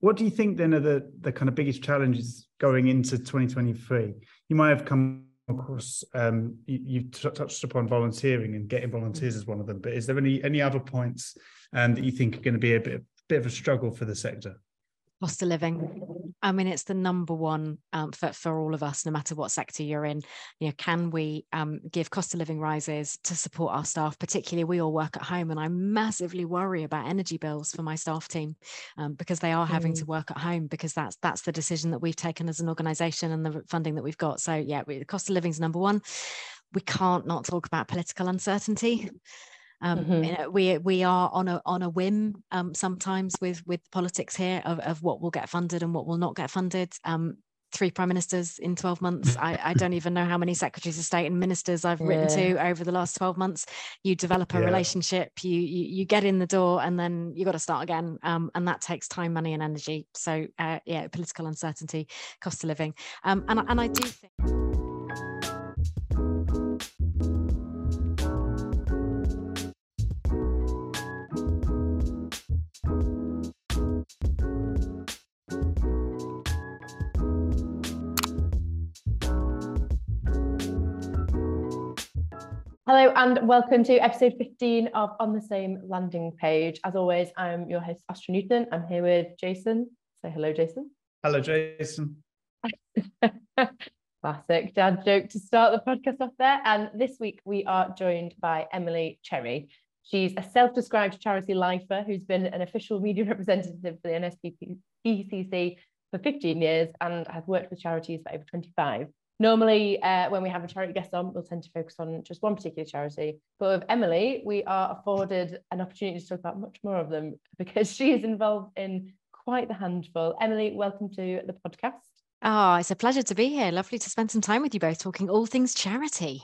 What do you think then are the, the kind of biggest challenges going into 2023? You might have come across, um, you, you t- touched upon volunteering and getting volunteers as one of them, but is there any any other points um, that you think are going to be a bit, bit of a struggle for the sector? Cost of living. I mean it's the number one um, for, for all of us no matter what sector you're in. You know can we um, give cost of living rises to support our staff? Particularly we all work at home and i massively worry about energy bills for my staff team um, because they are having mm. to work at home because that's that's the decision that we've taken as an organization and the funding that we've got. So yeah the cost of living is number one. We can't not talk about political uncertainty um, mm-hmm. you know, we we are on a on a whim um, sometimes with with politics here of, of what will get funded and what will not get funded. Um, three prime ministers in 12 months. I, I, don't even know how many secretaries of state and ministers I've written to over the last 12 months. You develop a yeah. relationship, you, you, you get in the door, and then you got to start again. Um, and that takes time, money, and energy. So uh, yeah, political uncertainty, cost of living, um, and and I do think. Hello and welcome to episode 15 of On the Same Landing Page. As always, I'm your host, Astra Newton. I'm here with Jason. Say hello, Jason. Hello, Jason. Classic dad joke to start the podcast off there. And this week we are joined by Emily Cherry. She's a self described charity lifer who's been an official media representative for the NSPCC for 15 years and has worked with charities for over 25. Normally, uh, when we have a charity guest on, we'll tend to focus on just one particular charity. But with Emily, we are afforded an opportunity to talk about much more of them because she is involved in quite the handful. Emily, welcome to the podcast. Oh, it's a pleasure to be here. Lovely to spend some time with you both talking all things charity.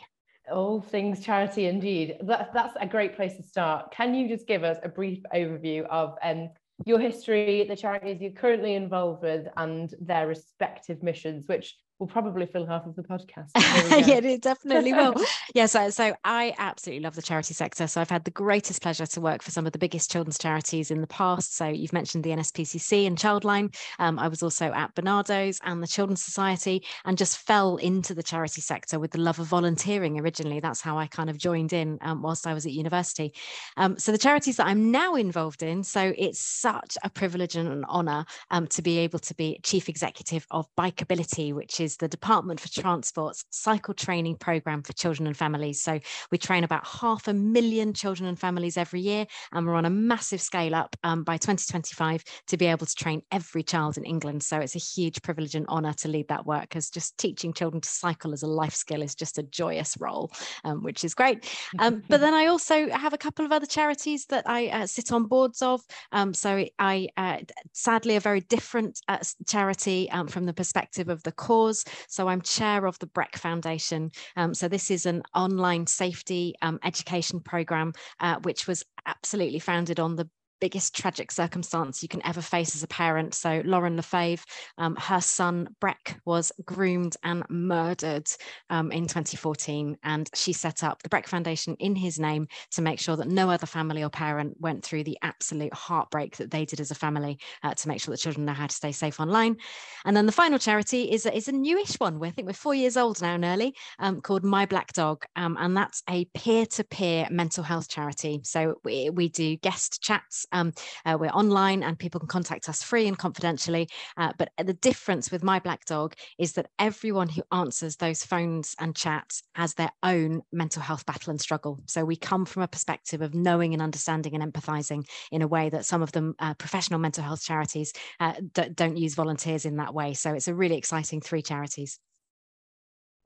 All things charity, indeed. That, that's a great place to start. Can you just give us a brief overview of um, your history, the charities you're currently involved with, and their respective missions, which will probably fill half of the podcast. yeah, it definitely will. yeah, so, so I absolutely love the charity sector. So I've had the greatest pleasure to work for some of the biggest children's charities in the past. So you've mentioned the NSPCC and Childline. Um, I was also at Barnardo's and the Children's Society and just fell into the charity sector with the love of volunteering originally. That's how I kind of joined in um, whilst I was at university. Um, so the charities that I'm now involved in, so it's such a privilege and an honour um, to be able to be chief executive of Bikeability, which is the Department for Transport's cycle training program for children and families. So we train about half a million children and families every year, and we're on a massive scale up um, by 2025 to be able to train every child in England. So it's a huge privilege and honour to lead that work, as just teaching children to cycle as a life skill is just a joyous role, um, which is great. Um, but then I also have a couple of other charities that I uh, sit on boards of. Um, so I uh, sadly a very different uh, charity um, from the perspective of the cause so I'm chair of the Breck Foundation. Um, so this is an online safety um, education program, uh, which was absolutely founded on the biggest tragic circumstance you can ever face as a parent. So Lorin LaFave, um, her son Breck was groomed and murdered um, in 2014, and she set up the Breck Foundation in his name to make sure that no other family or parent went through the absolute heartbreak that they did as a family uh, to make sure that children know how to stay safe online. And then the final charity is is a newish one. I think we're four years old now, nearly, um, called My Black Dog, um, and that's a peer-to-peer mental health charity. So we, we do guest chats um, uh, we're online and people can contact us free and confidentially. Uh, but the difference with My Black Dog is that everyone who answers those phones and chats has their own mental health battle and struggle. So we come from a perspective of knowing and understanding and empathizing in a way that some of them uh, professional mental health charities uh, don't use volunteers in that way. So it's a really exciting three charities.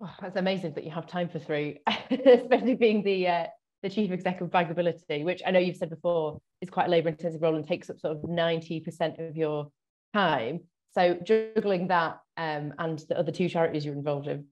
Oh, that's amazing that you have time for three, especially being the uh, the chief exec of Bikeability, which I know you've said before is quite a labour intensive role and takes up sort of 90% of your time. So juggling that um, and the other two charities you're involved in,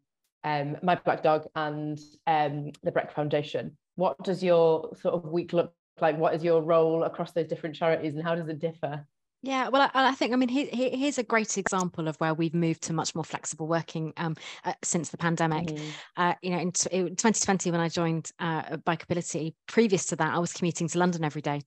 um, My Black Dog and um, the Breck Foundation, what does your sort of week look like? What is your role across those different charities and how does it differ? Yeah, well, I, I, think I mean he, he, here's a great example of where we've moved to much more flexible working um, uh, since the pandemic. Mm-hmm. Uh, you know, in, t- in, 2020 when I joined uh, Bikeability, previous to that I was commuting to London every day.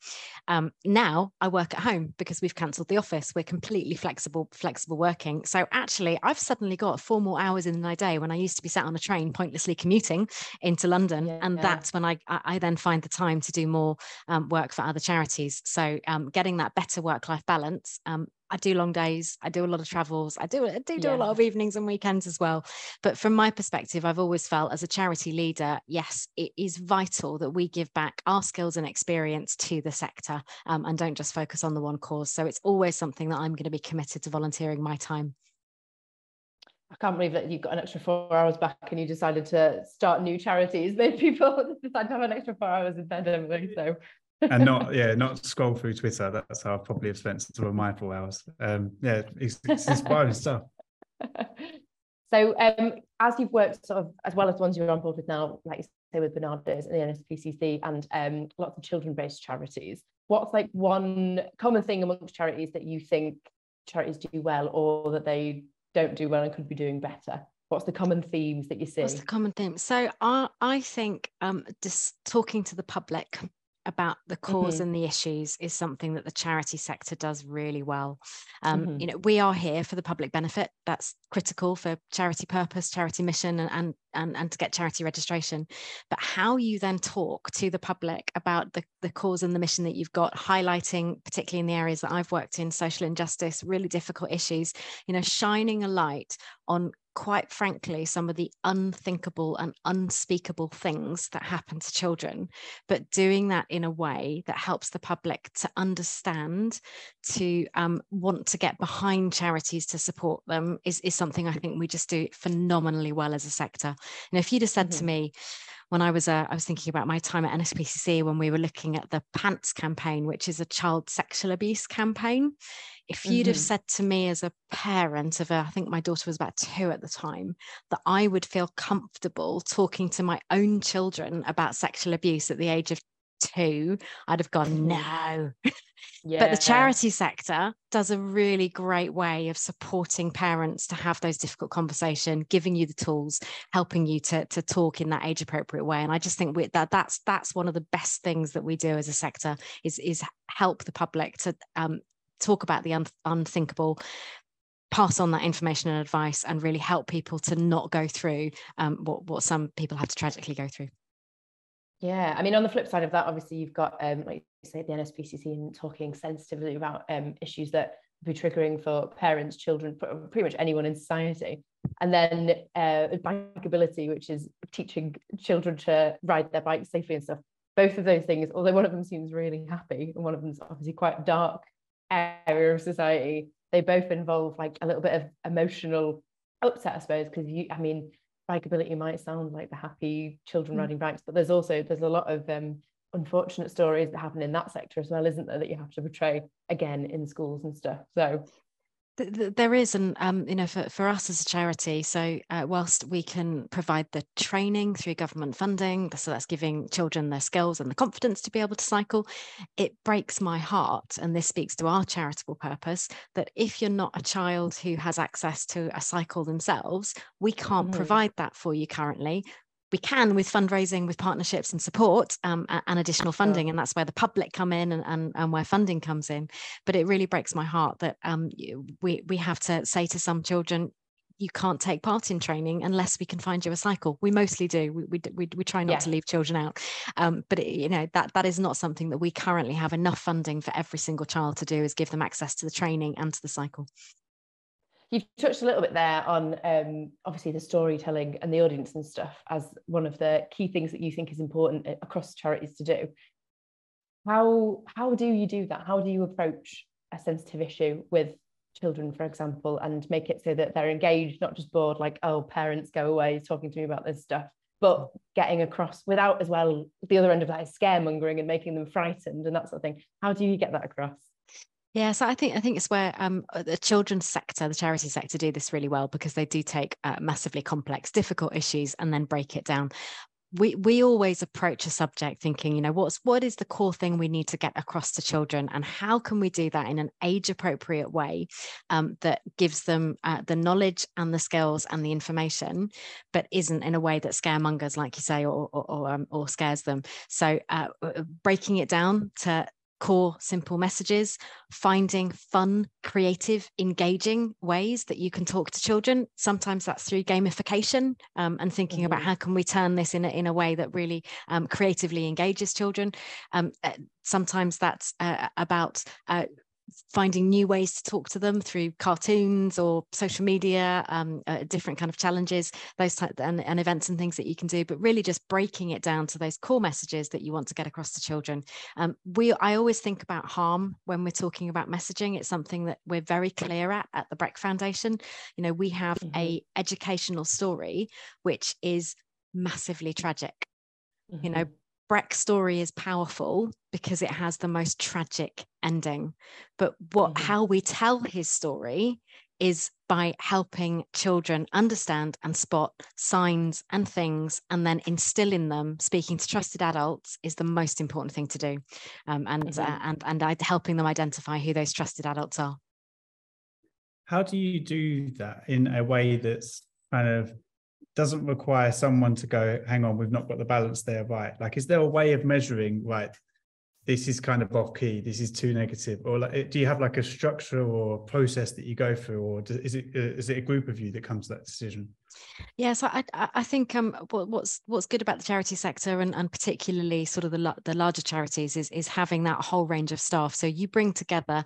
Um, now I work at home because we've cancelled the office. We're completely flexible, flexible working. So actually, I've suddenly got four more hours in my day when I used to be sat on a train pointlessly commuting into London, yeah, and that's when I, I then find the time to do more um, work for other charities. So um, getting that better work life balance balance. Um, I do long days. I do a lot of travels. I do I do, do yeah. a lot of evenings and weekends as well. But from my perspective, I've always felt as a charity leader, yes, it is vital that we give back our skills and experience to the sector um, and don't just focus on the one cause. So it's always something that I'm going to be committed to volunteering my time. I can't believe that you got an extra four hours back and you decided to start new charities. Made people decide to have an extra four hours in bed, Emily. So and not yeah not scroll through twitter. That's how i probably have spent some of my four hours. Um yeah it's, it's inspiring stuff. So um as you've worked sort of as well as the ones you're on board with now like you say with Barnardo's and the nspcc and um lots of children-based charities what's like one common thing amongst charities that you think charities do well or that they don't do well and could be doing better? What's the common themes that you see? what's the common theme? So i i think um just talking to the public about the because mm-hmm. and the issues is something that the charity sector does really well. Um, mm-hmm. You know, we are here for the public benefit. That's critical for charity purpose, charity mission, and, and and and to get charity registration. But how you then talk to the public about the the cause and the mission that you've got, highlighting particularly in the areas that I've worked in, social injustice, really difficult issues. You know, shining a light on quite frankly, some of the unthinkable and unspeakable things that happen to children, but doing that in a way that helps the public to understand, to um, want to get behind charities to support them is, is something I think we just do phenomenally well as a sector. And if you'd have said mm-hmm. to me, when I was uh, I was thinking about my time at NSPCC when we were looking at the PANTS campaign, which is a child sexual abuse campaign. If you'd mm-hmm. have said to me as a parent of a, I think my daughter was about two at the time, that I would feel comfortable talking to my own children about sexual abuse at the age of two, I'd have gone, no. Yeah. But the charity sector does a really great way of supporting parents to have those difficult conversations, giving you the tools, helping you to, to talk in that age appropriate way. And I just think we, that that's that's one of the best things that we do as a sector is is help the public to um, talk about the un- unthinkable pass on that information and advice and really help people to not go through um, what, what some people have to tragically go through. Yeah, I mean, on the flip side of that, obviously you've got, um, like you say, the NSPCC and talking sensitively about um, issues that be triggering for parents, children, pretty much anyone in society. And then uh, bikeability, which is teaching children to ride their bikes safely and stuff. Both of those things, although one of them seems really happy and one of them's obviously quite dark area of society, they both involve like a little bit of emotional upset, I suppose, because you, I mean, bikeability might sound like the happy children mm. riding bikes, but there's also there's a lot of um, unfortunate stories that happen in that sector as well, isn't there? That you have to portray again in schools and stuff. So there is and um, you know for, for us as a charity so uh, whilst we can provide the training through government funding so that's giving children their skills and the confidence to be able to cycle it breaks my heart and this speaks to our charitable purpose that if you're not a child who has access to a cycle themselves we can't mm. provide that for you currently we can with fundraising with partnerships and support um, and additional funding and that's where the public come in and, and, and, where funding comes in but it really breaks my heart that um, we, we have to say to some children you can't take part in training unless we can find you a cycle. We mostly do. We we, we, we try not yeah. to leave children out, um, but it, you know that that is not something that we currently have enough funding for every single child to do. Is give them access to the training and to the cycle. You've touched a little bit there on um, obviously the storytelling and the audience and stuff as one of the key things that you think is important across charities to do. How how do you do that? How do you approach a sensitive issue with children, for example, and make it so that they're engaged, not just bored, like oh, parents go away talking to me about this stuff, but getting across without as well the other end of that is scaremongering and making them frightened and that sort of thing. How do you get that across? Yeah, so I think I think it's where um, uh, the children's sector, the charity sector, do this really well because they do take uh, massively complex, difficult issues and then break it down. we we always approach a subject thinking you know what's what is the core thing we need to get across to children and how can we do that in an age appropriate way um, that gives them uh, the knowledge and the skills and the information but isn't in a way that scaremongers like you say or or, or, um, or scares them so uh, uh breaking it down to core simple messages, finding fun, creative, engaging ways that you can talk to children. Sometimes that's through gamification um, and thinking mm-hmm. about how can we turn this in a, in a way that really um, creatively engages children. Um, uh, sometimes that's uh, about uh, finding new ways to talk to them through cartoons or social media, um, uh, different kind of challenges, those type and, and, events and things that you can do, but really just breaking it down to those core messages that you want to get across to children. Um, we, I always think about harm when we're talking about messaging. It's something that we're very clear at at the Breck Foundation. You know, we have mm-hmm. a educational story which is massively tragic. Mm-hmm. You know. Breck's story is powerful because it has the most tragic ending. But what mm-hmm. how we tell his story is by helping children understand and spot signs and things and then instill in them speaking to trusted adults is the most important thing to do um, and, mm-hmm. uh, and and and helping them identify who those trusted adults are how do you do that in a way that's kind of doesn't require someone to go, hang on, we've not got the balance there right. Like, is there a way of measuring, right? This is kind of off key. This is too negative, or like, do you have like a structure or process that you go through, or is it uh, it a group of you that comes to that decision? Yes, I I think um what's what's good about the charity sector and, and particularly sort of the the larger charities is is having that whole range of staff. So you bring together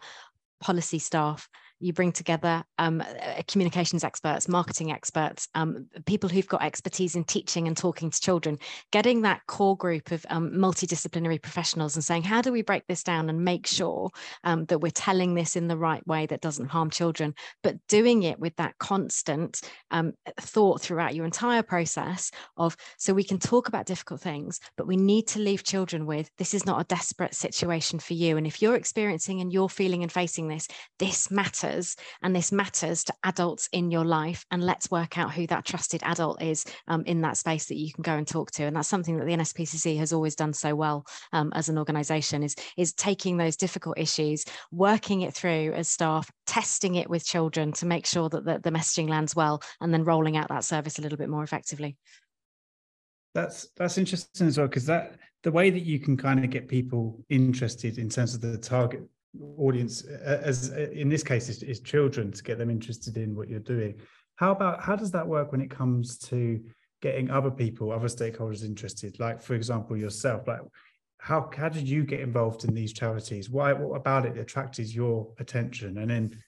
policy staff you bring together um, communications experts, marketing experts, um, people who've got expertise in teaching and talking to children, getting that core group of um, multidisciplinary professionals and saying, how do we break this down and make sure um, that we're telling this in the right way that doesn't harm children, but doing it with that constant um, thought throughout your entire process of, so we can talk about difficult things, but we need to leave children with, this is not a desperate situation for you. And if you're experiencing and you're feeling and facing this, this matters matters and this matters to adults in your life and let's work out who that trusted adult is um, in that space that you can go and talk to. And that's something that the nspcc has always done so well um, as an organization is is taking those difficult issues working it through as staff testing it with children to make sure that the, the messaging lands well and then rolling out that service a little bit more effectively. That's that's interesting as well because that the way that you can kind of get people interested in terms of the target audience as in this case is, is, children to get them interested in what you're doing. How about how does that work when it comes to getting other people other stakeholders interested? Like for example yourself like how how did you get involved in these charities? Why what about it attracted your attention? And then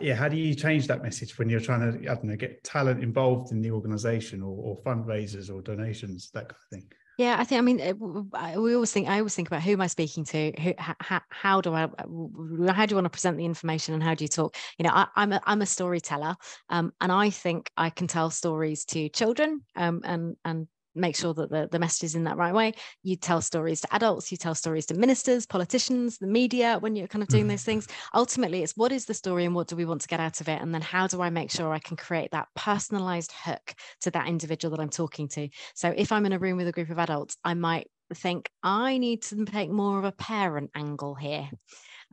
yeah how do you change that message when you're trying to i don't know get talent involved in the organization or, or fundraisers or donations that kind of thing yeah, I think. I mean, we always think. I always think about who am I speaking to? Who? How, how do I? How do you want to present the information, and how do you talk? You know, I, am a I'm a storyteller, um, and I think I can tell stories to children, um, and and make sure that the, the message is in that right way. You tell stories to adults, you tell stories to ministers, politicians, the media when you're kind of doing mm-hmm. those things. Ultimately, it's what is the story and what do we want to get out of it? And then how do I make sure I can create that personalized hook to that individual that I'm talking to? So if I'm in a room with a group of adults, I might think I need to take more of a parent angle here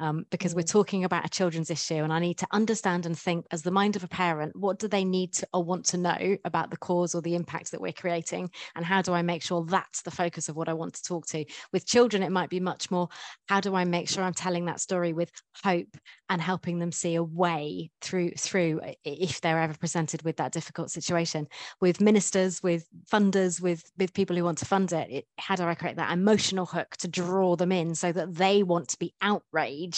um, because we're mm. talking about a children's issue and I need to understand and think as the mind of a parent, what do they need to or want to know about the cause or the impact that we're creating? And how do I make sure that's the focus of what I want to talk to? With children, it might be much more, how do I make sure I'm telling that story with hope and helping them see a way through through if they're ever presented with that difficult situation with ministers with funders with with people who want to fund it, it how do i create that emotional hook to draw them in so that they want to be outraged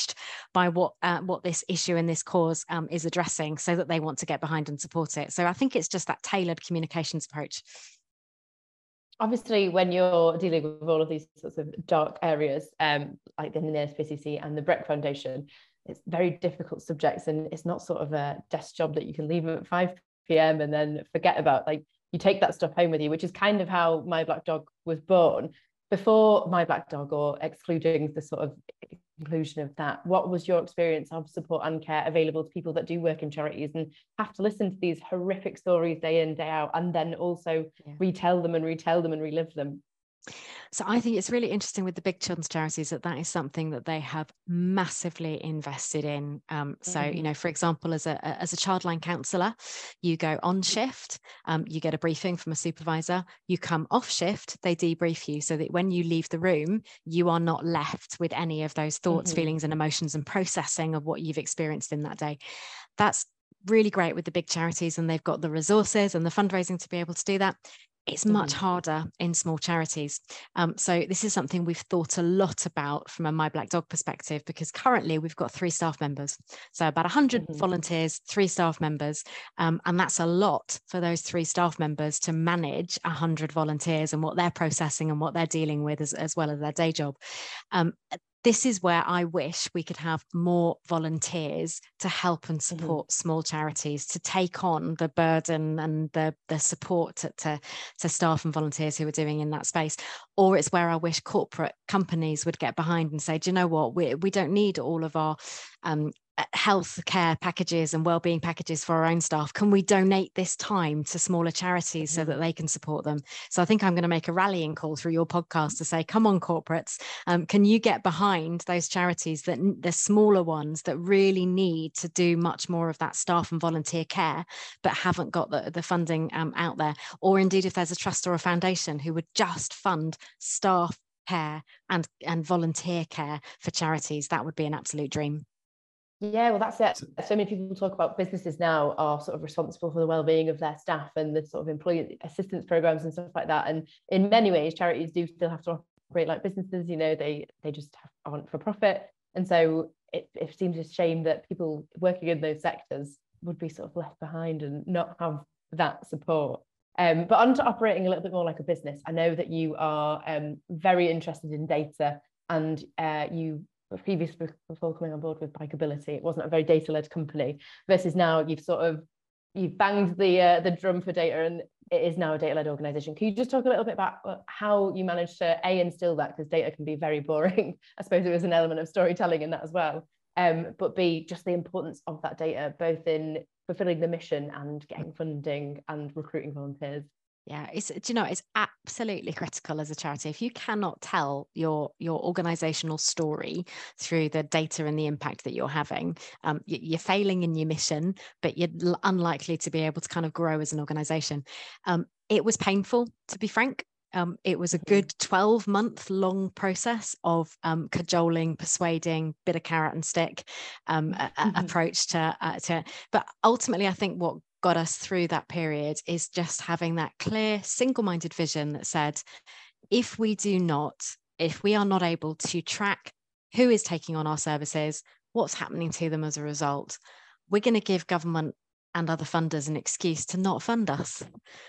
by what uh, what this issue and this cause um, is addressing so that they want to get behind and support it. So i think it's just that tailored communications approach. Obviously when you're dealing with all of these sorts of dark areas um, like the NSPCC and the Breck Foundation it's very difficult subjects and it's not sort of a desk job that you can leave at 5 p.m. and then forget about. Like you take that stuff home with you which is kind of how my black dog was born. Before my black dog or excluding the sort of conclusion of that, what was your experience of support and care available to people that do work in charities and have to listen to these horrific stories day in, day out, and then also yeah. retell them and retell them and relive them? So I think it's really interesting with the big children's charities that that is something that they have massively invested in. Um, so mm-hmm. you know, for example, as a as a childline counsellor, you go on shift, um, you get a briefing from a supervisor. You come off shift, they debrief you, so that when you leave the room, you are not left with any of those thoughts, mm-hmm. feelings, and emotions, and processing of what you've experienced in that day. That's really great with the big charities and they've got the resources and the fundraising to be able to do that it's much mm-hmm. harder in small charities. Um, so this is something we've thought a lot about from a My Black Dog perspective, because currently we've got three staff members. So about 100 mm-hmm. volunteers, three staff members. Um, and that's a lot for those three staff members to manage 100 volunteers and what they're processing and what they're dealing with as, as well as their day job. Um, this is where I wish we could have more volunteers to help and mm-hmm. support mm-hmm. small charities to take on the burden and the, the support to, to, to, staff and volunteers who are doing in that space. Or it's where I wish corporate companies would get behind and say, do you know what, we, we don't need all of our um, health care packages and well-being packages for our own staff can we donate this time to smaller charities mm-hmm. so that mm-hmm. they can support them so i think i'm going to make a rallying call through your podcast to say come on corporates um, can you get behind those charities that the smaller ones that really need to do much more of that staff and volunteer care but haven't got the, the funding um, out there or indeed if there's a trust or a foundation who would just fund staff care and and volunteer care for charities that would be an absolute dream yeah, well, that's it. So many people talk about businesses now are sort of responsible for the well-being of their staff and the sort of employee assistance programs and stuff like that. And in many ways, charities do still have to operate like businesses. You know, they they just have, aren't for profit, and so it, it seems a shame that people working in those sectors would be sort of left behind and not have that support. Um, but on to operating a little bit more like a business. I know that you are um, very interested in data and uh, you previously before coming on board with bikeability it wasn't a very data-led company versus now you've sort of you've banged the uh, the drum for data and it is now a data-led organization. Can you just talk a little bit about uh, how you managed to a instill that because data can be very boring. I suppose there was an element of storytelling in that as well. Um, but b just the importance of that data both in fulfilling the mission and getting funding and recruiting volunteers yeah it's do you know it's absolutely critical as a charity if you cannot tell your your organizational story through the data and the impact that you're having um, you're failing in your mission but you're unlikely to be able to kind of grow as an organization um, it was painful to be frank um, it was a mm-hmm. good 12 month long process of um, cajoling, persuading, bit of carrot and stick um, mm-hmm. approach to, uh, to, but ultimately, I think what got us through that period is just having that clear, single minded vision that said, if we do not, if we are not able to track who is taking on our services, what's happening to them as a result, we're going to give government and other funders an excuse to not fund us.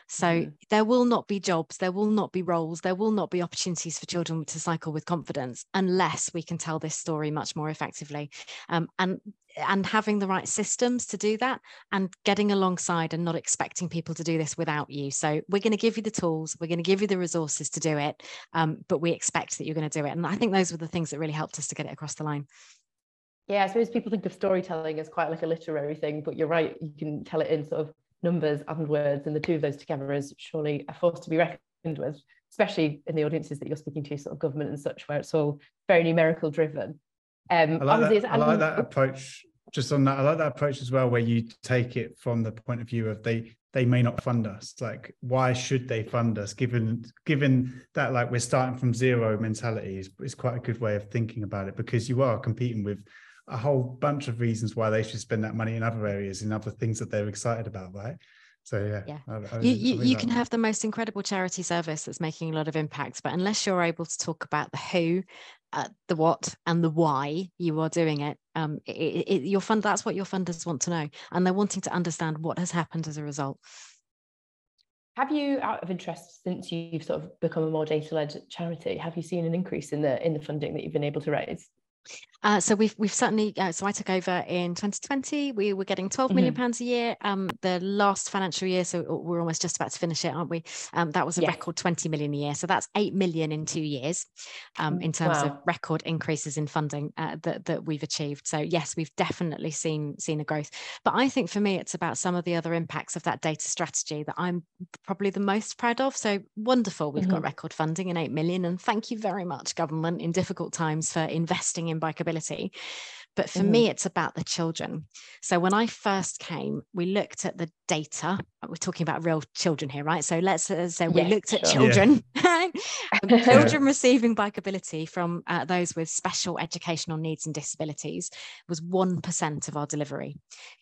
So mm-hmm. there will not be jobs, there will not be roles, there will not be opportunities for children to cycle with confidence unless we can tell this story much more effectively. Um, and and having the right systems to do that and getting alongside and not expecting people to do this without you so we're going to give you the tools we're going to give you the resources to do it um, but we expect that you're going to do it and i think those were the things that really helped us to get it across the line yeah, I suppose people think of storytelling as quite like a literary thing, but you're right, you can tell it in sort of numbers and words, and the two of those together is surely a force to be reckoned with, especially in the audiences that you're speaking to, sort of government and such, where it's all very numerical driven. Um, I like, that, I like that approach. Just on that, I like that approach as well, where you take it from the point of view of they they may not fund us. Like, why should they fund us? Given given that like we're starting from zero mentality is, is quite a good way of thinking about it because you are competing with a whole bunch of reasons why they should spend that money in other areas, in other things that they're excited about, right? So yeah, yeah. I, I you you, you can have the most incredible charity service that's making a lot of impact, but unless you're able to talk about the who, uh, the what, and the why you are doing it, um, it, it, your fund that's what your funders want to know, and they're wanting to understand what has happened as a result. Have you, out of interest, since you've sort of become a more data-led charity, have you seen an increase in the in the funding that you've been able to raise? Uh, so we've we've certainly uh, so I took over in 2020. We were getting 12 million Mm-hmm. pounds a year. Um, the last financial year, so we're almost just about to finish it, aren't we? Um, that was a Yes. record 20 million a year. So that's eight million in two years, um, in terms of record increases in funding uh, that that we've achieved. So yes, we've definitely seen seen a growth. But I think for me, it's about some of the other impacts of that data strategy that I'm probably the most proud of. So wonderful, we've got Mhm. record funding and eight million, and thank you very much, government, in difficult times for investing in bikeability. But for me, it's about the children. So when I first came, we looked at the data. We're talking about real children here, right? So let's uh, say we Yes, looked at sure. Yeah. children, um, children receiving bikeability from uh, those with special educational needs and disabilities was 1% of our delivery.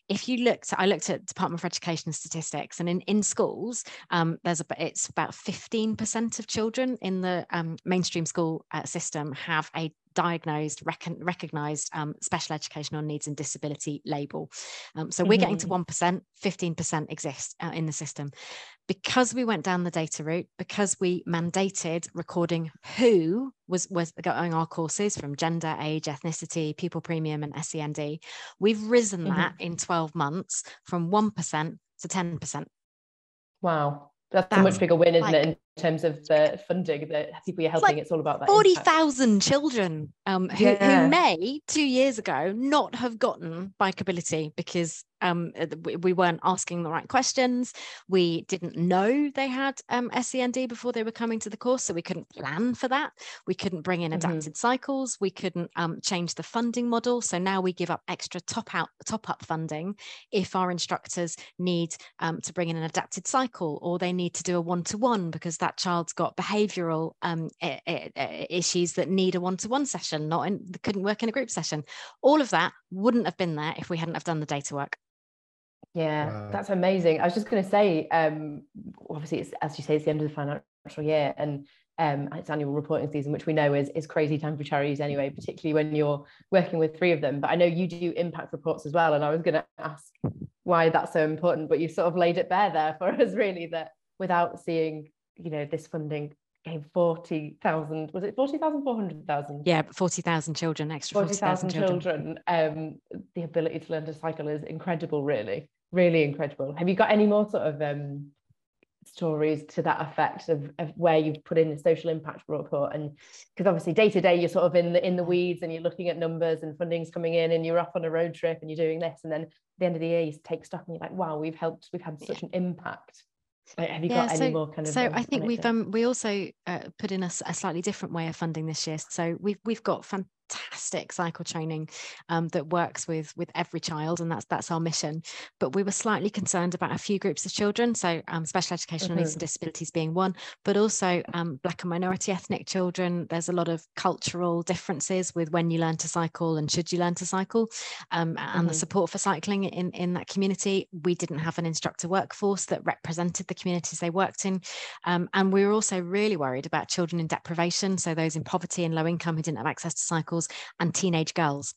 If you looked, I looked at Department for Education statistics, and in, in schools, um, there's a, it's about 15% of children in the um, mainstream school uh, system have a diagnosed, recon- recognized um, special educational needs and disability label. Um, so we're getting to 1%, 15% exist uh, in the system. Because we went down the data route, because we mandated recording who was, was going our courses from gender, age, ethnicity, pupil premium, and SEND, we've risen Mhm. that in 12 months from 1% to 10%. Wow. That's, a much bigger win, isn't like- it, terms of the funding, that people you're helping? It's all about that. 40,000 children um, who, Yeah. who may two years ago not have gotten bikeability because um, we, we weren't asking the right questions. We didn't know they had um, SEND before they were coming to the course, so we couldn't plan for that. We couldn't bring in Mhm. adapted cycles. We couldn't um, change the funding model. So now we give up extra top out top up funding if our instructors need um, to bring in an adapted cycle or they need to do a one-to-one because that child's got behavioral um, issues that need a one-to-one session not in couldn't work in a group session all of that wouldn't have been there if we hadn't have done the data work Yeah, Wow. that's amazing. I was just going to say, um, obviously, it's as you say, it's the end of the financial year, and um, it's annual reporting season, which we know is is crazy time for charities anyway, particularly when you're working with three of them. But I know you do impact reports as well, and I was going to ask why that's so important, but you sort of laid it bare there for us, really, that without seeing, you know, this funding forty thousand, was it forty thousand, four hundred thousand? yeah but 40,000 children extra 40,000 40,000 children children, um, the ability to learn to cycle is incredible, really, really incredible. Have you got any more sort of um, stories to that effect of, of where you've put in the social impact report? And because obviously day to day, you're sort of in the in the weeds and you're looking at numbers and funding's coming in and you're off on a road trip and you're doing this. And then at the end of the year, you take stock and you're like, wow, we've helped, we've had such an impact. Like, have you got any more kind of? so um, i think we've um we also uh, put in a slightly different way of funding this year so we've we've got fantastic cycle training um, that works with with every child and that's that's our mission. But we were slightly concerned about a few groups of children so um, special educational needs and disabilities being one but also um, black and minority ethnic children. There's a lot of cultural differences with when you learn to cycle and should you learn to cycle um, and the Mhm. support for cycling in in that community. We didn't have an instructor workforce that represented the communities they worked in um, and we were also really worried about children in deprivation so those in poverty and low income who didn't have access to cycles and teenage girls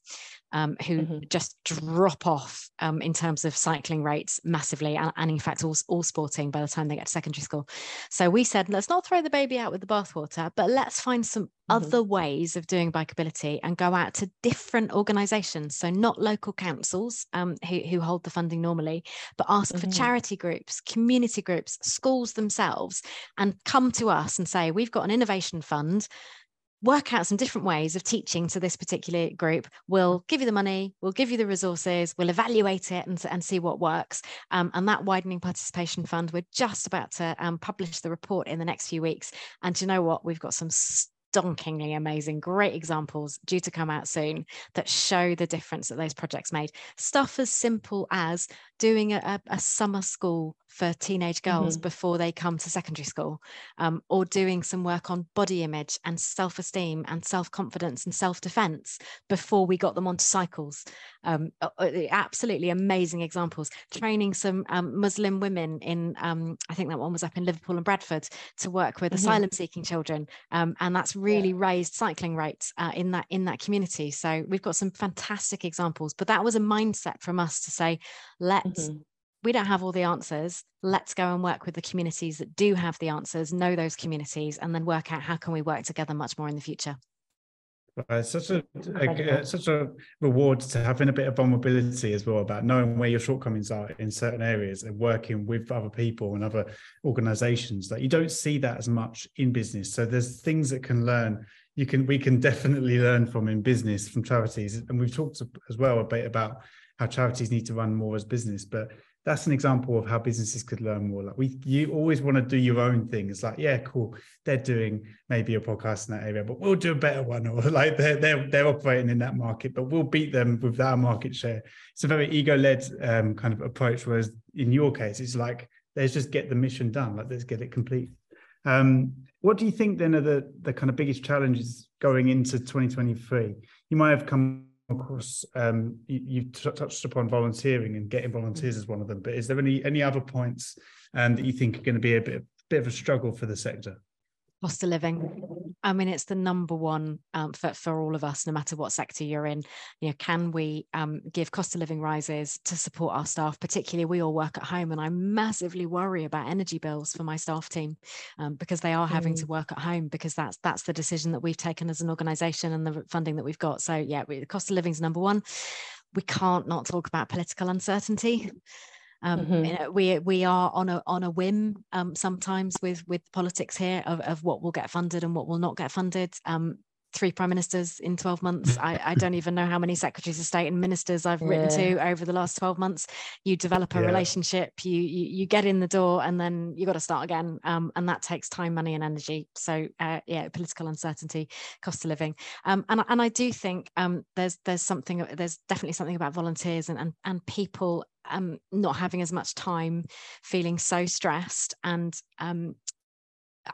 um, who Mhm. just drop off um, in terms of cycling rates massively and, and in fact all, all sporting by the time they get to secondary school so we said let's not throw the baby out with the bathwater but let's find some Mhm. other ways of doing bikeability and go out to different organizations so not local councils um, who, who hold the funding normally but ask for Mhm. charity groups community groups schools themselves and come to us and say we've got an innovation fund work out some different ways of teaching to this particular group. We'll give you the money we'll give you the resources we'll evaluate it and, and see what works. Um, and that widening participation fund we're just about to um, publish the report in the next few weeks. And you know what? We've got some stonkingly amazing great examples due to come out soon that show the difference that those projects made. Stuff as simple as doing a- a summer school for teenage girls Mhm. before they come to secondary school um, or doing some work on body image and self-esteem and self-confidence and self-defense before we got them onto cycles um, uh, uh, absolutely amazing examples training some um, muslim women in um, i think that one was up in liverpool and bradford to work with Mhm. asylum seeking children um, and that's really raised cycling rates uh, in that in that community so we've got some fantastic examples but that was a mindset from us to say let's Mhm. We don't have all the answers. Let's go and work with the communities that do have the answers know those communities and then work out how can we work together much more in the future. Uh, right, such a, a, uh, such a reward to having a bit of vulnerability as well about knowing where your shortcomings are in certain areas and working with other people and other organizations that you don't see that as much in business. So there's things that can learn you can we can definitely learn from in business from charities. And we've talked as well a bit about how charities need to run more as business but that's an example of how businesses could learn more. Like we, you always want to do your own thing. It's like, yeah, cool. They're doing maybe a podcast in that area, but we'll do a better one. Or like they're they're they're operating in that market, but we'll beat them with our market share. It's a very ego-led um, kind of approach. Whereas in your case, it's like let's just get the mission done. Like let's get it complete. Um, what do you think then are the the kind of biggest challenges going into 2023? You might have come across um, you, have touched upon volunteering and getting volunteers as one of them but is there any any other points um, that you think are going to be a bit, bit of a struggle for the sector cost of living. I mean it's the number one um, for, for all of us no matter what sector you're in. You know can we um, give cost of living rises to support our staff? Particularly we all work at home and i massively worry about energy bills for my staff team um, because they are having mm. to work at home because that's that's the decision that we've taken as an organization and the funding that we've got. So yeah we, the cost of living is number one. We can't not talk about political uncertainty um, mm-hmm. you know, we we are on a on a whim um, sometimes with with politics here of, of what will get funded and what will not get funded. Um, three prime ministers in 12 months. I, I, don't even know how many secretaries of state and ministers I've yeah. written to over the last 12 months. You develop a yeah. relationship, you, you, you get in the door, and then you got to start again. Um, and that takes time, money, and energy. So uh, yeah, political uncertainty, cost of living, um, and and I do think um, there's there's something there's definitely something about volunteers and and, and people um, not having as much time, feeling so stressed, and um,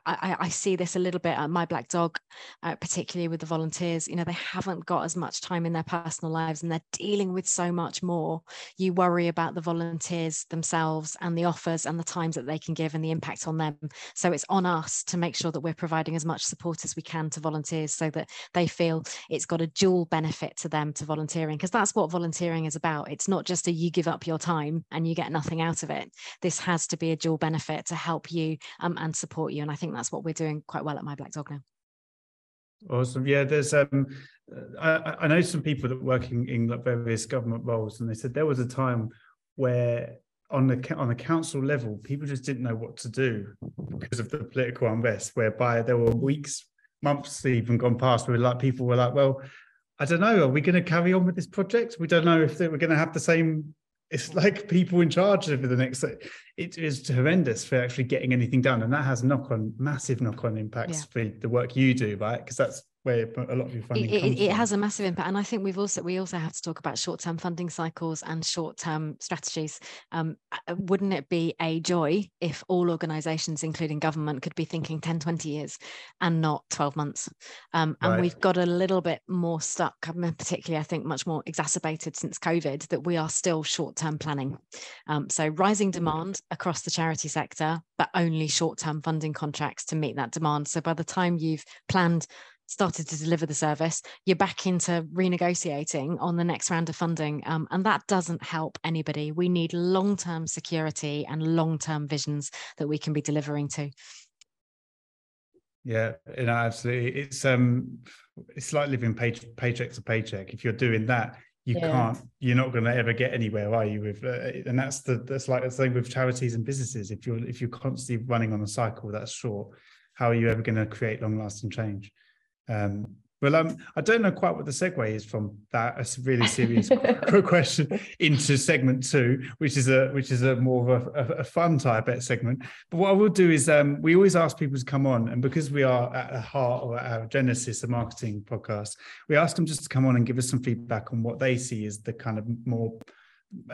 I, I, see this a little bit at my black dog, uh, particularly with the volunteers. You know, they haven't got as much time in their personal lives and they're dealing with so much more. You worry about the volunteers themselves and the offers and the times that they can give and the impact on them. So it's on us to make sure that we're providing as much support as we can to volunteers so that they feel it's got a dual benefit to them to volunteering, because that's what volunteering is about. It's not just a you give up your time and you get nothing out of it. This has to be a dual benefit to help you um, and support you. And I think that's what we're doing quite well at my black dog now awesome yeah there's um I, I know some people that work in, in like various government roles and they said there was a time where on the on the council level people just didn't know what to do because of the political unrest whereby there were weeks months even gone past where like people were like well I don't know. Are we going to carry on with this project? We don't know if we're going to have the same it's like people in charge over the next it is horrendous for actually getting anything done and that has knock on massive knock on impacts yeah. for the work you do right because that's where a lot of your funding it, it, it has a massive impact and i think we've also we also have to talk about short-term funding cycles and short-term strategies. Um, uh, wouldn't it be a joy if all organizations including government could be thinking 10 20 years and not 12 months? Um, and right. we've got a little bit more stuck particularly i think much more exacerbated since covid that we are still short-term planning. Um, so rising demand across the charity sector but only short-term funding contracts to meet that demand. So by the time you've planned started to deliver the service, you're back into renegotiating on the next round of funding. Um, and that doesn't help anybody. We need long term security and long term visions that we can be delivering to. Yeah, you know, absolutely. It's um, it's like living pay, paycheck to paycheck. If you're doing that, you yeah. can't. You're not going to ever get anywhere, are you? With uh, and that's the that's like the same with charities and businesses. If you're if you're constantly running on a cycle that's short, how are you ever going to create long lasting change? Um, well, um, I don't know quite what the segue is from that. a really serious question into segment two, which is a which is a more of a, a fun type segment. But what I will do is um, we always ask people to come on, and because we are at the heart of our genesis, a marketing podcast, we ask them just to come on and give us some feedback on what they see as the kind of more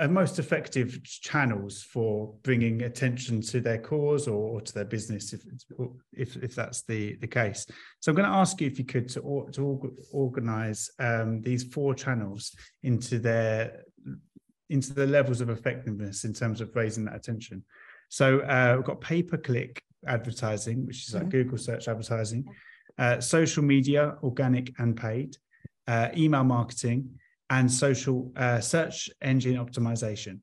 most effective channels for bringing attention to their cause or, or to their business if, if if that's the the case so i'm going to ask you if you could to, to organize um, these four channels into their into the levels of effectiveness in terms of raising that attention so uh, we've got pay per click advertising which is like mm-hmm. google search advertising uh, social media organic and paid uh, email marketing and social uh, search engine optimization.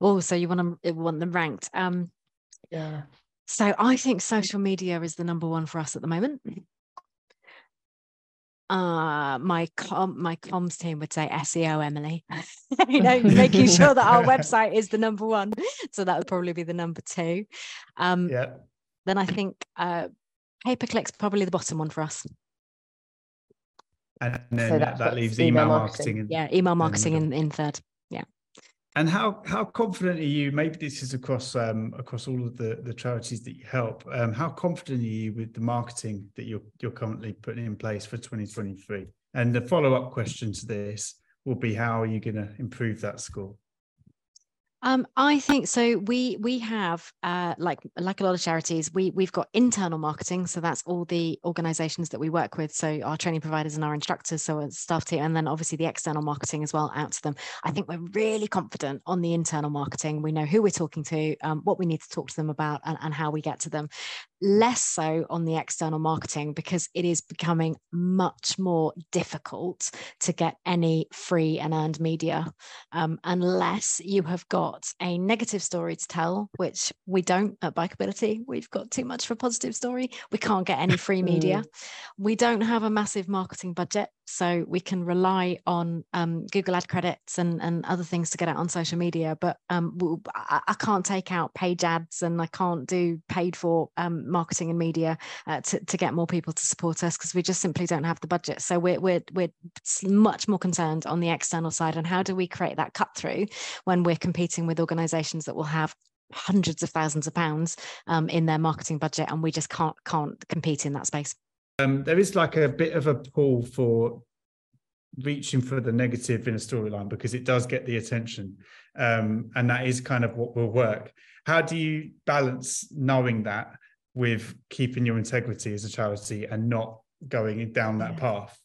Oh, so you want to want them ranked? Um, yeah. So I think social media is the number one for us at the moment. uh my com my comms team would say SEO Emily you know making sure that our website is the number one so that would probably be the number two um yeah then I think uh pay per click's probably the bottom one for us and then So that, that leaves email email marketing. marketing, and, yeah email the marketing in, in third Yeah. and how how confident are you maybe this is across um across all of the the charities that you help um how confident are you with the marketing that you're you're currently putting in place for 2023 and the follow-up question to this will be how are you going to improve that score Um, I think so. We we have uh, like like a lot of charities, we we've got internal marketing. So that's all the organisations that we work with. So our training providers and our instructors, so our staff team, and then obviously the external marketing as well out to them. I think we're really confident on the internal marketing. We know who we're talking to, um, what we need to talk to them about, and, and how we get to them. Less so on the external marketing because it is becoming much more difficult to get any free and earned media um, unless you have got a negative story to tell, which we don't at Bikeability. We've got too much of a positive story. We can't get any free media. We don't have a massive marketing budget, so we can rely on um, Google ad credits and, and other things to get out on social media. But um, I, I can't take out page ads and I can't do paid for um, marketing and media uh, to, to get more people to support us because we just simply don't have the budget. So we're, we're, we're much more concerned on the external side and how do we create that cut through when we're competing with organizations that will have hundreds of thousands of pounds um, in their marketing budget and we just can't can't compete in that space um there is like a bit of a pull for reaching for the negative in a storyline because it does get the attention. Um and that is kind of what will work. How do you balance knowing that with keeping your integrity as a charity and not going down that Yeah. path?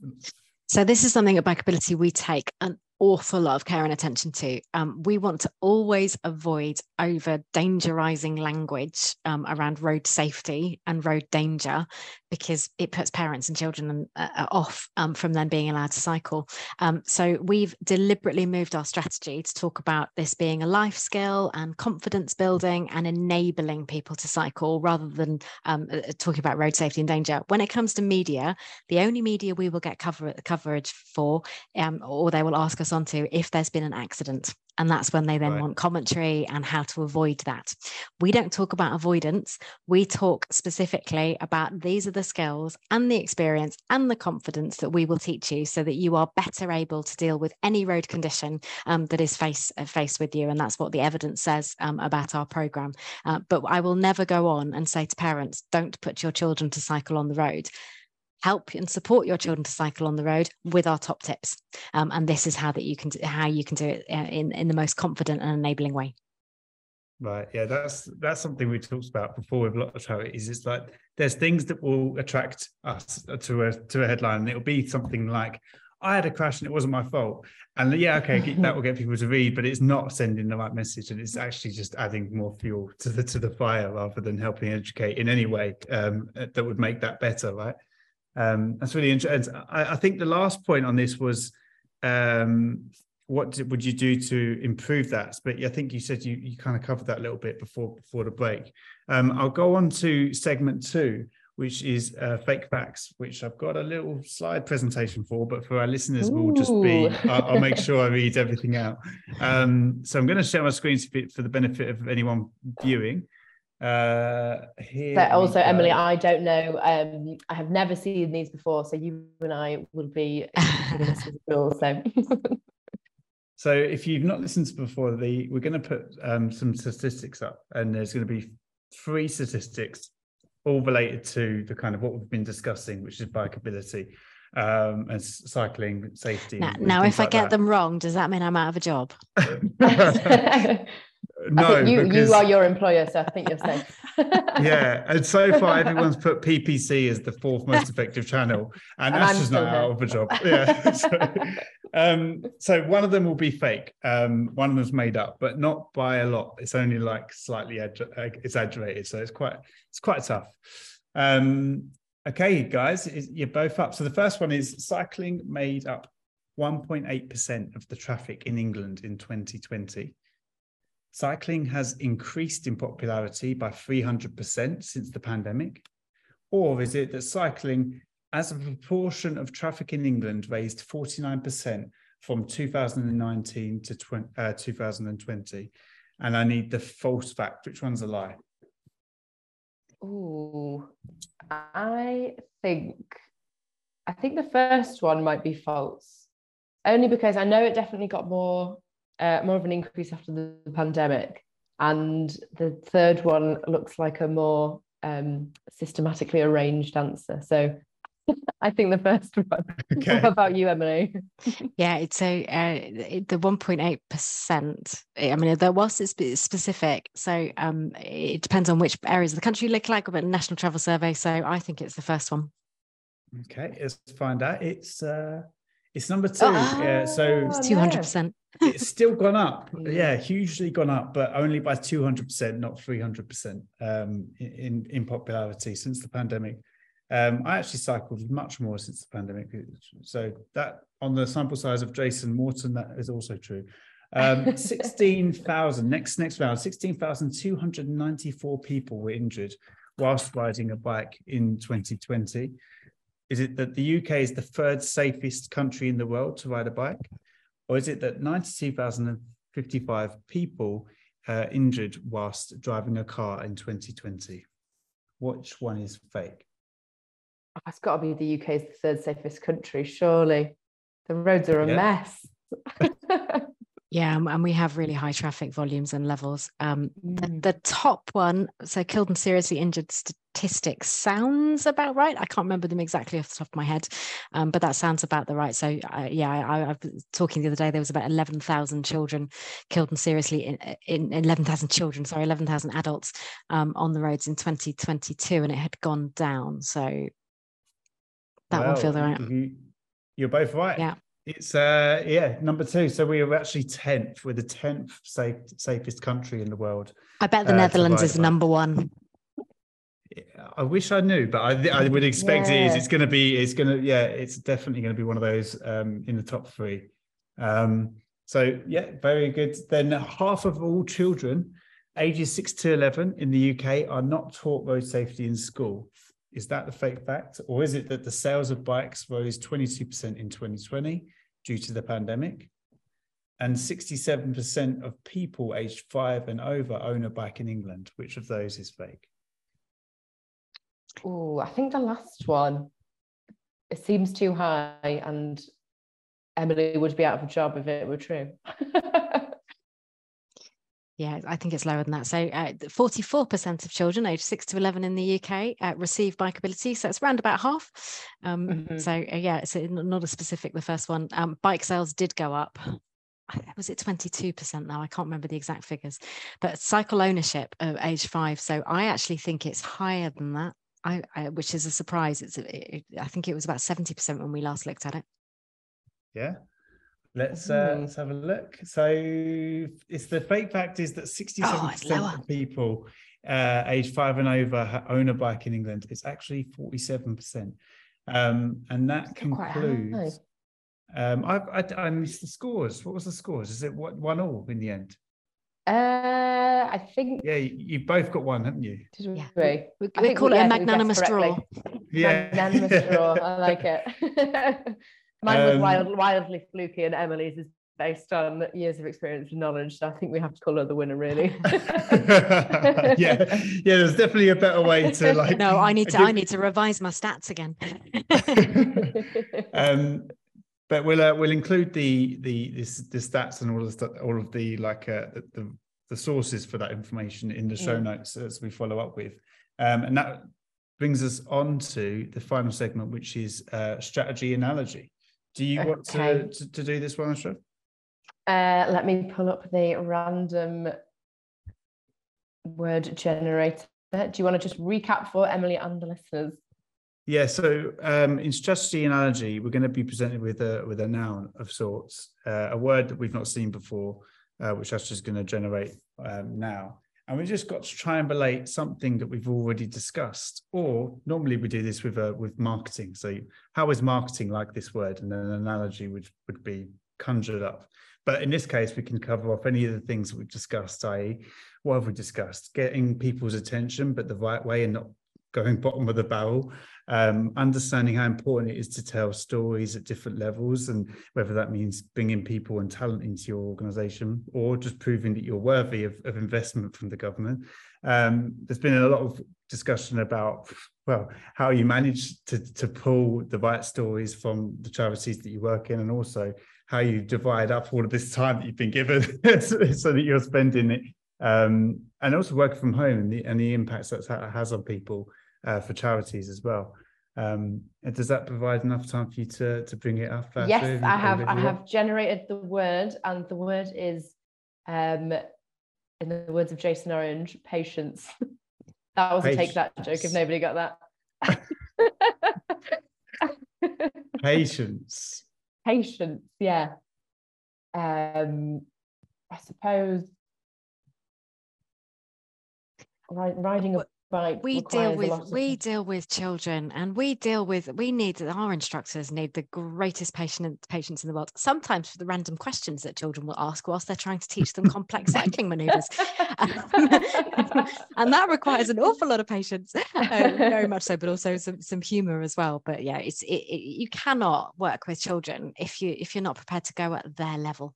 So this is something at Bikeability we take an awful lot of care and attention to. Um, we want to always avoid over dangerizing language um, around road safety and road danger because it puts parents and children uh, off um, from then being allowed to cycle. Um, so we've deliberately moved our strategy to talk about this being a life skill and confidence building and enabling people to cycle rather than um, uh, talking about road safety and danger. When it comes to media, the only media we will get cover- coverage for, um, or they will ask us onto, if there's been an accident. And that's when they then Right. want commentary and how to avoid that. We don't talk about avoidance. We talk specifically about these are the skills and the experience and the confidence that we will teach you so that you are better able to deal with any road condition um, that is face, uh, faced with you. And that's what the evidence says um, about our program. Uh, but I will never go on and say to parents, don't put your children to cycle on the road help and support your children to cycle on the road with our top tips um, and this is how that you can how you can do it uh, in in the most confident and enabling way Right. Yeah, that's that's something we talked about before with a lot of charities. It's like there's things that will attract us to a to a headline, and it'll be something like, "I had a crash and it wasn't my fault," and yeah, okay, that will get people to read, but it's not sending the right message, and it's actually just adding more fuel to the to the fire rather than helping educate in any way um, that would make that better. Right. Um, that's really interesting. I, I think the last point on this was um, what did, would you do to improve that? But I think you said you you kind of covered that a little bit before before the break. Um, I'll go on to segment two, which is uh, fake facts, which I've got a little slide presentation for, but for our listeners, we'll just be I'll, I'll make sure I read everything out. Um, so I'm going to share my screen for the benefit of anyone viewing. Uh, here But also. Emily, I don't know. Um, I have never seen these before, so you and I will be giving this as a tool. So So if you've not listened to before, the we're going to put um, some statistics up, and there's going to be three statistics, all related to the kind of what we've been discussing, which is bikeability, um, and cycling safety. now, and now things if i get that. them wrong does that mean i'm out of a job I no, you because, you are your employer, so I think you're safe. yeah, and so far everyone's put PPC as the fourth most effective channel, and, And that's I'm just not out of a job. Yeah. so, um, so one of them will be fake. Um, one of them's made up, but not by a lot. It's only like slightly ed- exaggerated, so it's quite it's quite tough. Um, okay, guys, is- you're both up. So the first one is cycling made up 1.8% of the traffic in England in 2020. Cycling has increased in popularity by 300% since the pandemic? Or is it that cycling as a proportion of traffic in England raised 49% from 2019 to 20, uh, 2020. And I need the false fact. Which one's a lie? Oh, I think I think the first one might be false, only because I know it definitely got more uh, more of an increase after the, the pandemic, and the third one looks like a more um, systematically arranged answer. So I think the first one. Okay. What about you, Emily? yeah, it's a uh, the one point eight percent. I mean, there was it's specific, so um, it depends on which areas of the country you look like, but National Travel Survey. So I think it's the first one. Okay, let's find out. It's uh, it's number two. Oh, yeah, so two hundred percent. It's still gone up. Yeah, hugely gone up, but only by two hundred percent, not three hundred percent, um, in in popularity since the pandemic. Um, I actually cycled much more since the pandemic. So that on the sample size of Jason Morton, that is also true. Um, 16,000, next, next round, 16,294 people were injured whilst riding a bike in 2020. Is it that the UK is the third safest country in the world to ride a bike? Or is it that 92,055 people uh, injured whilst driving a car in 2020? Which one is fake? it's got to be the UK's the third safest country, surely. The roads are a yeah. mess. yeah, and we have really high traffic volumes and levels. Um, mm. the, the, top one, so killed and seriously injured statistics sounds about right. I can't remember them exactly off the top of my head, um, but that sounds about the right. So uh, yeah, I, I, I, was talking the other day. There was about eleven thousand children killed and seriously in, in eleven thousand children, sorry, eleven thousand adults um, on the roads in 2022, and it had gone down. So that well, one feels right. You, you're both right. Yeah. It's uh yeah, number two. So we are actually tenth. We're the tenth safe, safest country in the world. I bet the uh, Netherlands is number one. I wish I knew, but I, I would expect yeah. it is. It's going to be. It's going to. Yeah, it's definitely going to be one of those um, in the top three. Um, so yeah, very good. Then half of all children ages six to eleven in the UK are not taught road safety in school. Is that the fake fact? Or is it that the sales of bikes rose 22% in 2020 due to the pandemic? And 67% of people aged five and over own a bike in England. Which of those is fake? Oh, I think the last one. It seems too high, and Emily would be out of a job if it were true. Yeah, I think it's lower than that. So, uh, 44% of children aged 6 to 11 in the UK uh, receive bikeability. So, it's around about half. Um, mm-hmm. So, uh, yeah, it's not a specific, the first one. Um, bike sales did go up. Was it 22% now? I can't remember the exact figures. But cycle ownership of age five. So, I actually think it's higher than that, I, I which is a surprise. It's, it, I think it was about 70% when we last looked at it. Yeah, Let's uh, let's have a look. So it's the fake fact is that 67% oh, of people uh, age five and over own a bike in England. It's actually 47%. Um, and that concludes. Um, I, I, I missed the scores. What was the scores? Is it what one all in the end? Uh, I think. Yeah, you, both got one, haven't you? Yeah. We, we, we call it a magnanimous draw. Yeah, magnanimous draw. I like it. Mine was um, wild, wildly fluky, and Emily's is based on years of experience and knowledge. So I think we have to call her the winner, really. yeah, yeah. There's definitely a better way to like. No, I need to. Give... I need to revise my stats again. um, but we'll uh, we'll include the the this, the stats and all of the all of the like uh, the, the, the sources for that information in the show mm. notes as we follow up with, um, and that brings us on to the final segment, which is uh, strategy analogy. Do you okay. want to, to, to, do this one, Ashraf? Uh, let me pull up the random word generator. Do you want to just recap for Emily and the listeners? Yeah, so um, in strategy and analogy, we're going to be presented with a with a noun of sorts, uh, a word that we've not seen before, uh, which Ashley's going to generate um, now and we've just got to triangulate something that we've already discussed. Or normally we do this with uh, with marketing. So how is marketing like this word? And an analogy would would be conjured up. But in this case we can cover off any of the things we've discussed i.e what have we discussed? Getting people's attention but the right way and not going bottom of the barrel um, understanding how important it is to tell stories at different levels and whether that means bringing people and talent into your organization or just proving that you're worthy of, of investment from the government. Um, there's been a lot of discussion about well how you manage to, to pull the right stories from the charities that you work in and also how you divide up all of this time that you've been given so that you're spending it um, and also working from home and the, and the impacts that has on people uh, for charities as well. Um, and does that provide enough time for you to to bring it up? yes, I have. I have generated the word, and the word is, um, in the words of Jason Orange, patience. that was patience. a take that joke. If nobody got that. patience. Patience. Yeah. Um, I suppose riding a bike we deal with we deal with children and we deal with we need our instructors need the greatest patient patience in the world sometimes for the random questions that children will ask whilst they're trying to teach them complex cycling maneuvers. And that requires an awful lot of patience uh, very much so but also some some humor as well. But yeah it's it, it, you cannot work with children if you if you're not prepared to go at their level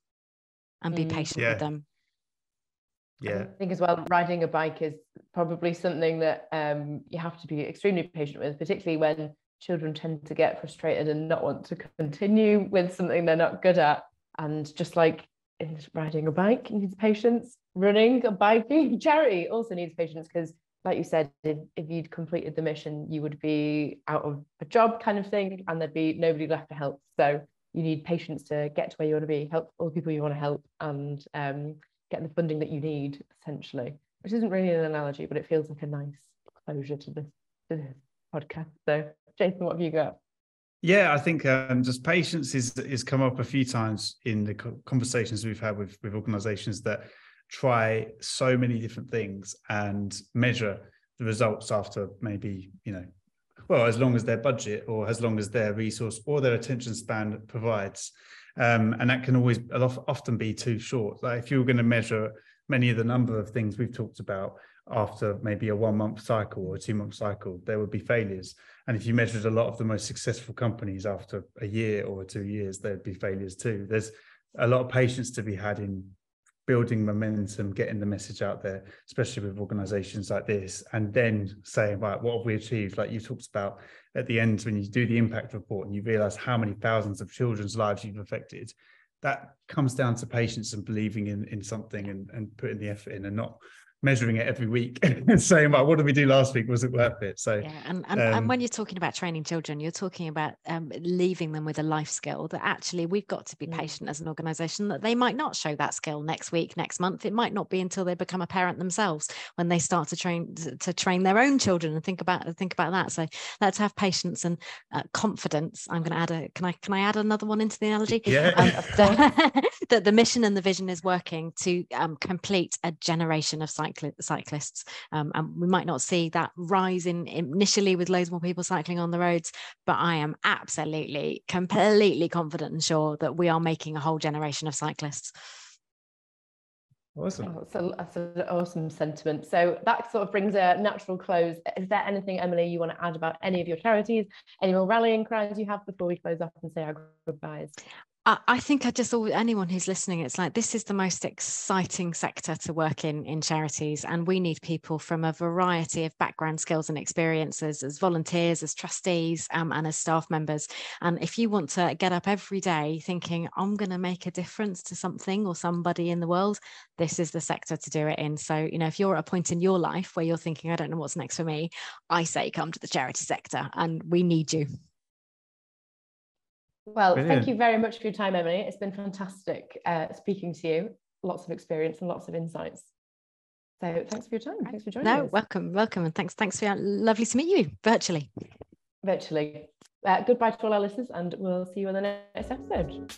and be mm. patient yeah. with them. Yeah. I think as well riding a bike is probably something that um, you have to be extremely patient with particularly when children tend to get frustrated and not want to continue with something they're not good at. And just like in riding a bike needs patience. Running a biking charity also needs patience because like you said if, if you'd completed the mission you would be out of a job kind of thing and there'd be nobody left to help. So you need patience to get to where you want to be help all the people you want to help and um, get the funding that you need essentially which isn't really an analogy but it feels like a nice closure to this, to this podcast. So jason what have you got? Yeah i think um, just patience is is come up a few times in the conversations we've had with with organizations that try so many different things and measure the results after maybe you know well as long as their budget or as long as their resource or their attention span provides. Um, and that can always often be too short. Like if you're going to measure many of the number of things we've talked about after maybe a one month cycle or a two month cycle, there would be failures. And if you measured a lot of the most successful companies after a year or two years, there'd be failures too. There's a lot of patience to be had in building momentum, getting the message out there, especially with organizations like this, and then saying, right, what have we achieved? Like you talked about at the end when you do the impact report and you realize how many thousands of children's lives you've affected. That comes down to patience and believing in, in something and, and putting the effort in and not measuring it every week and saying, well, what did we do last week? Was it worth it? So yeah, and, and, um, and when you're talking about training children, you're talking about um, leaving them with a life skill that actually we've got to be mm. patient as an organization that they might not show that skill next week, next month. It might not be until they become a parent themselves when they start to train to train their own children and think about think about that. So let's have patience and uh, confidence. I'm going to add a can I can I add another one into the analogy? Yeah. Um, that the mission and the vision is working to um, complete a generation of cycling cyclists. Um, and we might not see that rise in initially with loads more people cycling on the roads, but I am absolutely, completely confident and sure that we are making a whole generation of cyclists. Awesome. Oh, so that's an awesome sentiment. So that sort of brings a natural close. Is there anything, Emily, you want to add about any of your charities, any more rallying cries you have before we close up and say our goodbyes? I think I just anyone who's listening, it's like this is the most exciting sector to work in in charities, and we need people from a variety of background, skills, and experiences as volunteers, as trustees, um, and as staff members. And if you want to get up every day thinking I'm going to make a difference to something or somebody in the world, this is the sector to do it in. So you know, if you're at a point in your life where you're thinking I don't know what's next for me, I say come to the charity sector, and we need you. Well, Brilliant. thank you very much for your time, Emily. It's been fantastic uh, speaking to you. Lots of experience and lots of insights. So thanks for your time. Thanks for joining us. no, us. welcome, welcome, and thanks, thanks for your, lovely to meet you virtually. Virtually. Uh, goodbye to all our listeners, and we'll see you on the next episode.